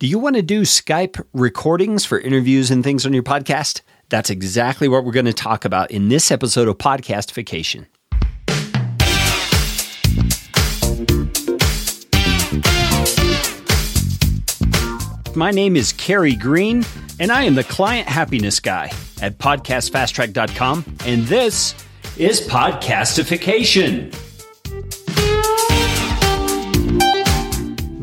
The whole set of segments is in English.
Do you want to do Skype recordings for interviews and things on your podcast? That's exactly what we're going to talk about in this episode of Podcastification. My name is Carey Green, and I am the client happiness guy at podcastfasttrack.com, and this is Podcastification.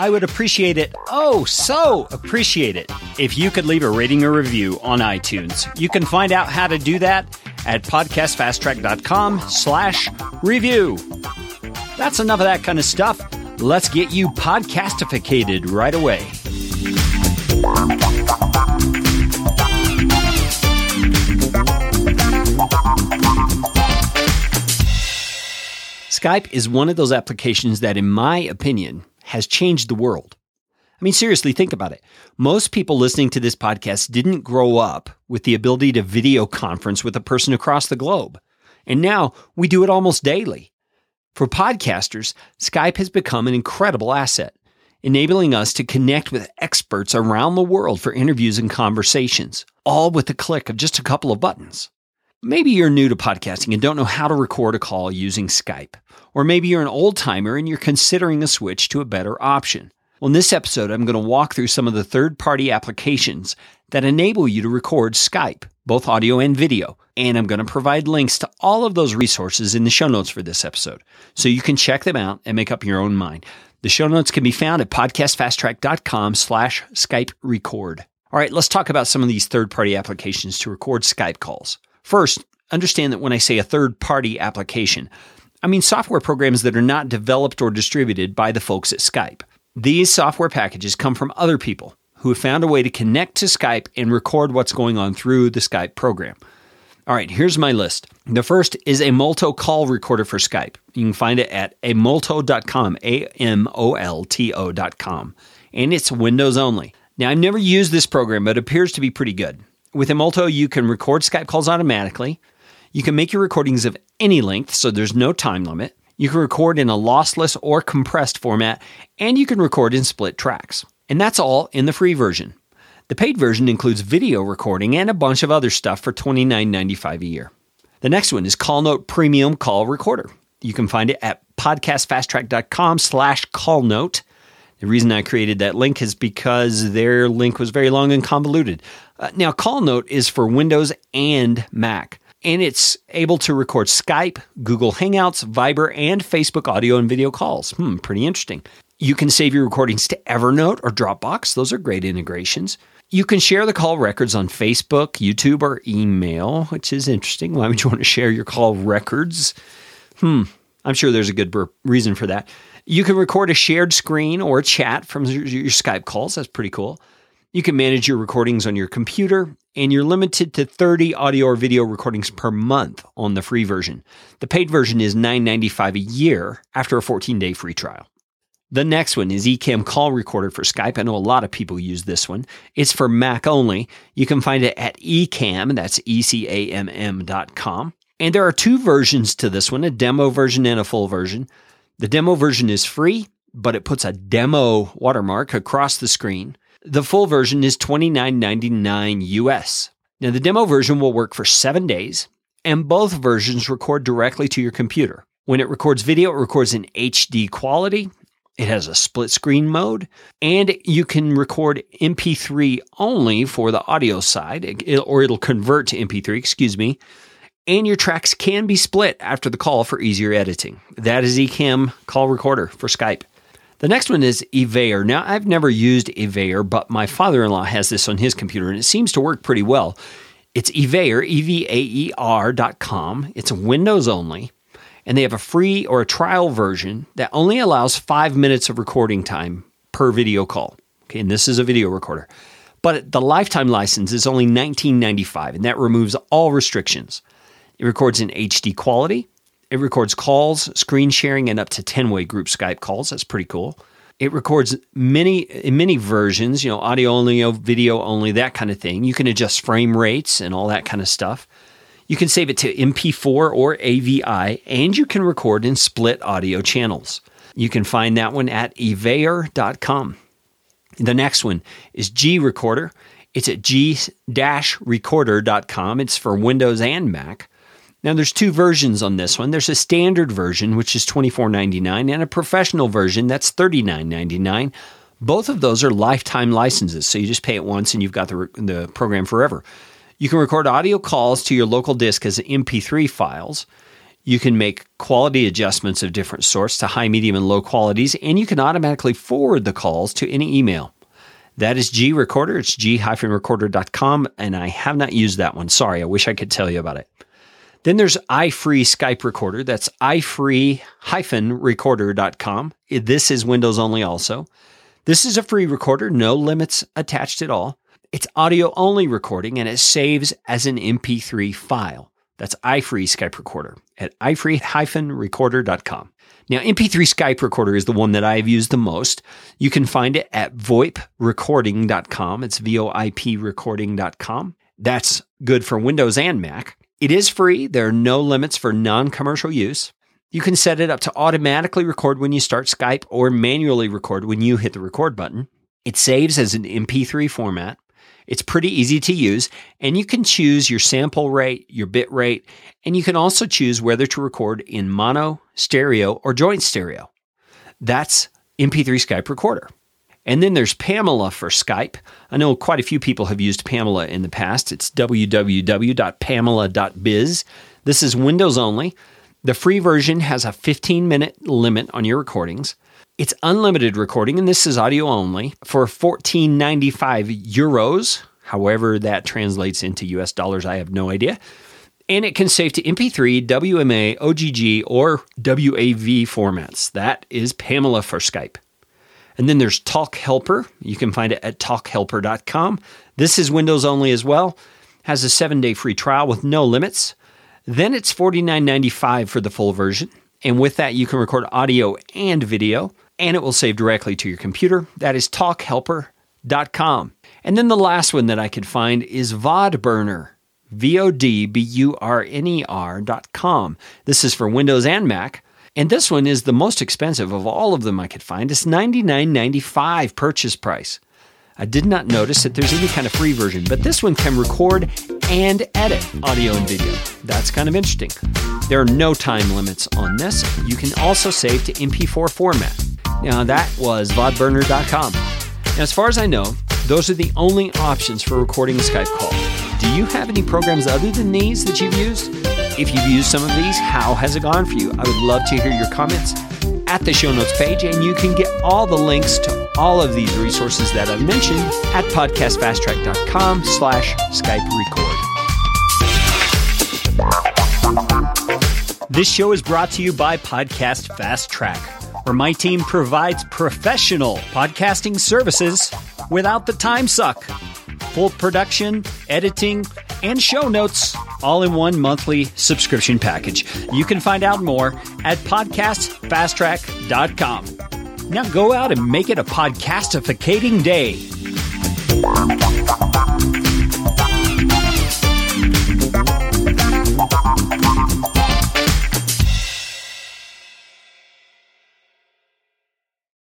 I would appreciate it, oh, so appreciate it, if you could leave a rating or review on iTunes. You can find out how to do that at podcastfasttrack.com slash review. That's enough of that kind of stuff. Let's get you podcastificated right away. Skype is one of those applications that, in my opinion, has changed the world. I mean, seriously, think about it. Most people listening to this podcast didn't grow up with the ability to video conference with a person across the globe. And now we do it almost daily. For podcasters, Skype has become an incredible asset, enabling us to connect with experts around the world for interviews and conversations, all with the click of just a couple of buttons. Maybe you're new to podcasting and don't know how to record a call using Skype. Or maybe you're an old timer and you're considering a switch to a better option. Well, in this episode, I'm going to walk through some of the third party applications that enable you to record Skype, both audio and video. And I'm going to provide links to all of those resources in the show notes for this episode so you can check them out and make up your own mind. The show notes can be found at podcastfasttrack.com slash Skype record. All right, let's talk about some of these third party applications to record Skype calls. First, understand that when I say a third party application, I mean software programs that are not developed or distributed by the folks at Skype. These software packages come from other people who have found a way to connect to Skype and record what's going on through the Skype program. All right, here's my list. The first is Amolto call recorder for Skype. You can find it at amolto.com, A M O L T O.com, and it's Windows only. Now, I've never used this program, but it appears to be pretty good. With Amolto, you can record Skype calls automatically. You can make your recordings of any length, so there's no time limit. You can record in a lossless or compressed format, and you can record in split tracks. And that's all in the free version. The paid version includes video recording and a bunch of other stuff for $29.95 a year. The next one is CallNote Premium Call Recorder. You can find it at podcastfasttrack.com slash callnote. The reason I created that link is because their link was very long and convoluted. Uh, now, CallNote is for Windows and Mac and it's able to record Skype, Google Hangouts, Viber, and Facebook audio and video calls. Hmm, pretty interesting. You can save your recordings to Evernote or Dropbox. Those are great integrations. You can share the call records on Facebook, YouTube, or email, which is interesting. Why would you want to share your call records? Hmm, I'm sure there's a good reason for that. You can record a shared screen or chat from your Skype calls. That's pretty cool. You can manage your recordings on your computer, and you're limited to 30 audio or video recordings per month on the free version. The paid version is $9.95 a year after a 14 day free trial. The next one is Ecamm Call Recorder for Skype. I know a lot of people use this one. It's for Mac only. You can find it at ecamm, that's E C A M M.com. And there are two versions to this one a demo version and a full version. The demo version is free, but it puts a demo watermark across the screen. The full version is $29.99 US. Now, the demo version will work for seven days, and both versions record directly to your computer. When it records video, it records in HD quality. It has a split screen mode, and you can record MP3 only for the audio side, or it'll convert to MP3, excuse me. And your tracks can be split after the call for easier editing. That is Ecamm Call Recorder for Skype. The next one is Evaer. Now, I've never used Evaer, but my father in law has this on his computer and it seems to work pretty well. It's Evaer, E V A E R dot com. It's Windows only. And they have a free or a trial version that only allows five minutes of recording time per video call. Okay, and this is a video recorder. But the lifetime license is only $19.95, and that removes all restrictions. It records in HD quality. It records calls, screen sharing, and up to 10 way group Skype calls. That's pretty cool. It records many in many versions, you know, audio only, oh, video only, that kind of thing. You can adjust frame rates and all that kind of stuff. You can save it to MP4 or AVI, and you can record in split audio channels. You can find that one at evaer.com. The next one is G Recorder. It's at g-recorder.com. It's for Windows and Mac. Now there's two versions on this one. There's a standard version which is $24.99 and a professional version that's $39.99. Both of those are lifetime licenses, so you just pay it once and you've got the the program forever. You can record audio calls to your local disk as MP3 files. You can make quality adjustments of different sorts to high, medium, and low qualities, and you can automatically forward the calls to any email. That is G Recorder. It's g-recorder.com, and I have not used that one. Sorry, I wish I could tell you about it. Then there's iFree Skype Recorder. That's ifree-recorder.com. This is Windows only also. This is a free recorder, no limits attached at all. It's audio only recording and it saves as an MP3 file. That's iFree Skype Recorder at ifree-recorder.com. Now, MP3 Skype Recorder is the one that I've used the most. You can find it at voiprecording.com. It's V-O-I-P recording.com. That's good for Windows and Mac. It is free. There are no limits for non-commercial use. You can set it up to automatically record when you start Skype or manually record when you hit the record button. It saves as an MP3 format. It's pretty easy to use, and you can choose your sample rate, your bit rate, and you can also choose whether to record in mono, stereo, or joint stereo. That's MP3 Skype Recorder. And then there's Pamela for Skype. I know quite a few people have used Pamela in the past. It's www.pamela.biz. This is Windows only. The free version has a 15 minute limit on your recordings. It's unlimited recording, and this is audio only for 14.95 euros. However, that translates into US dollars, I have no idea. And it can save to MP3, WMA, OGG, or WAV formats. That is Pamela for Skype. And then there's Talk Helper. You can find it at talkhelper.com. This is Windows only as well. Has a seven day free trial with no limits. Then it's $49.95 for the full version. And with that, you can record audio and video and it will save directly to your computer. That is talkhelper.com. And then the last one that I could find is VodBurner, V O D B U R N E R.com. This is for Windows and Mac. And this one is the most expensive of all of them I could find. It's $99.95 purchase price. I did not notice that there's any kind of free version, but this one can record and edit audio and video. That's kind of interesting. There are no time limits on this. You can also save to MP4 format. Now, that was vodburner.com. Now, as far as I know, those are the only options for recording a Skype call. Do you have any programs other than these that you've used? If you've used some of these, how has it gone for you? I would love to hear your comments at the show notes page, and you can get all the links to all of these resources that I've mentioned at podcastfasttrack.com slash Skype record. This show is brought to you by Podcast Fast Track where my team provides professional podcasting services without the time suck. Full production, editing, and show notes all in one monthly subscription package. You can find out more at podcastfasttrack.com. Now go out and make it a podcastificating day.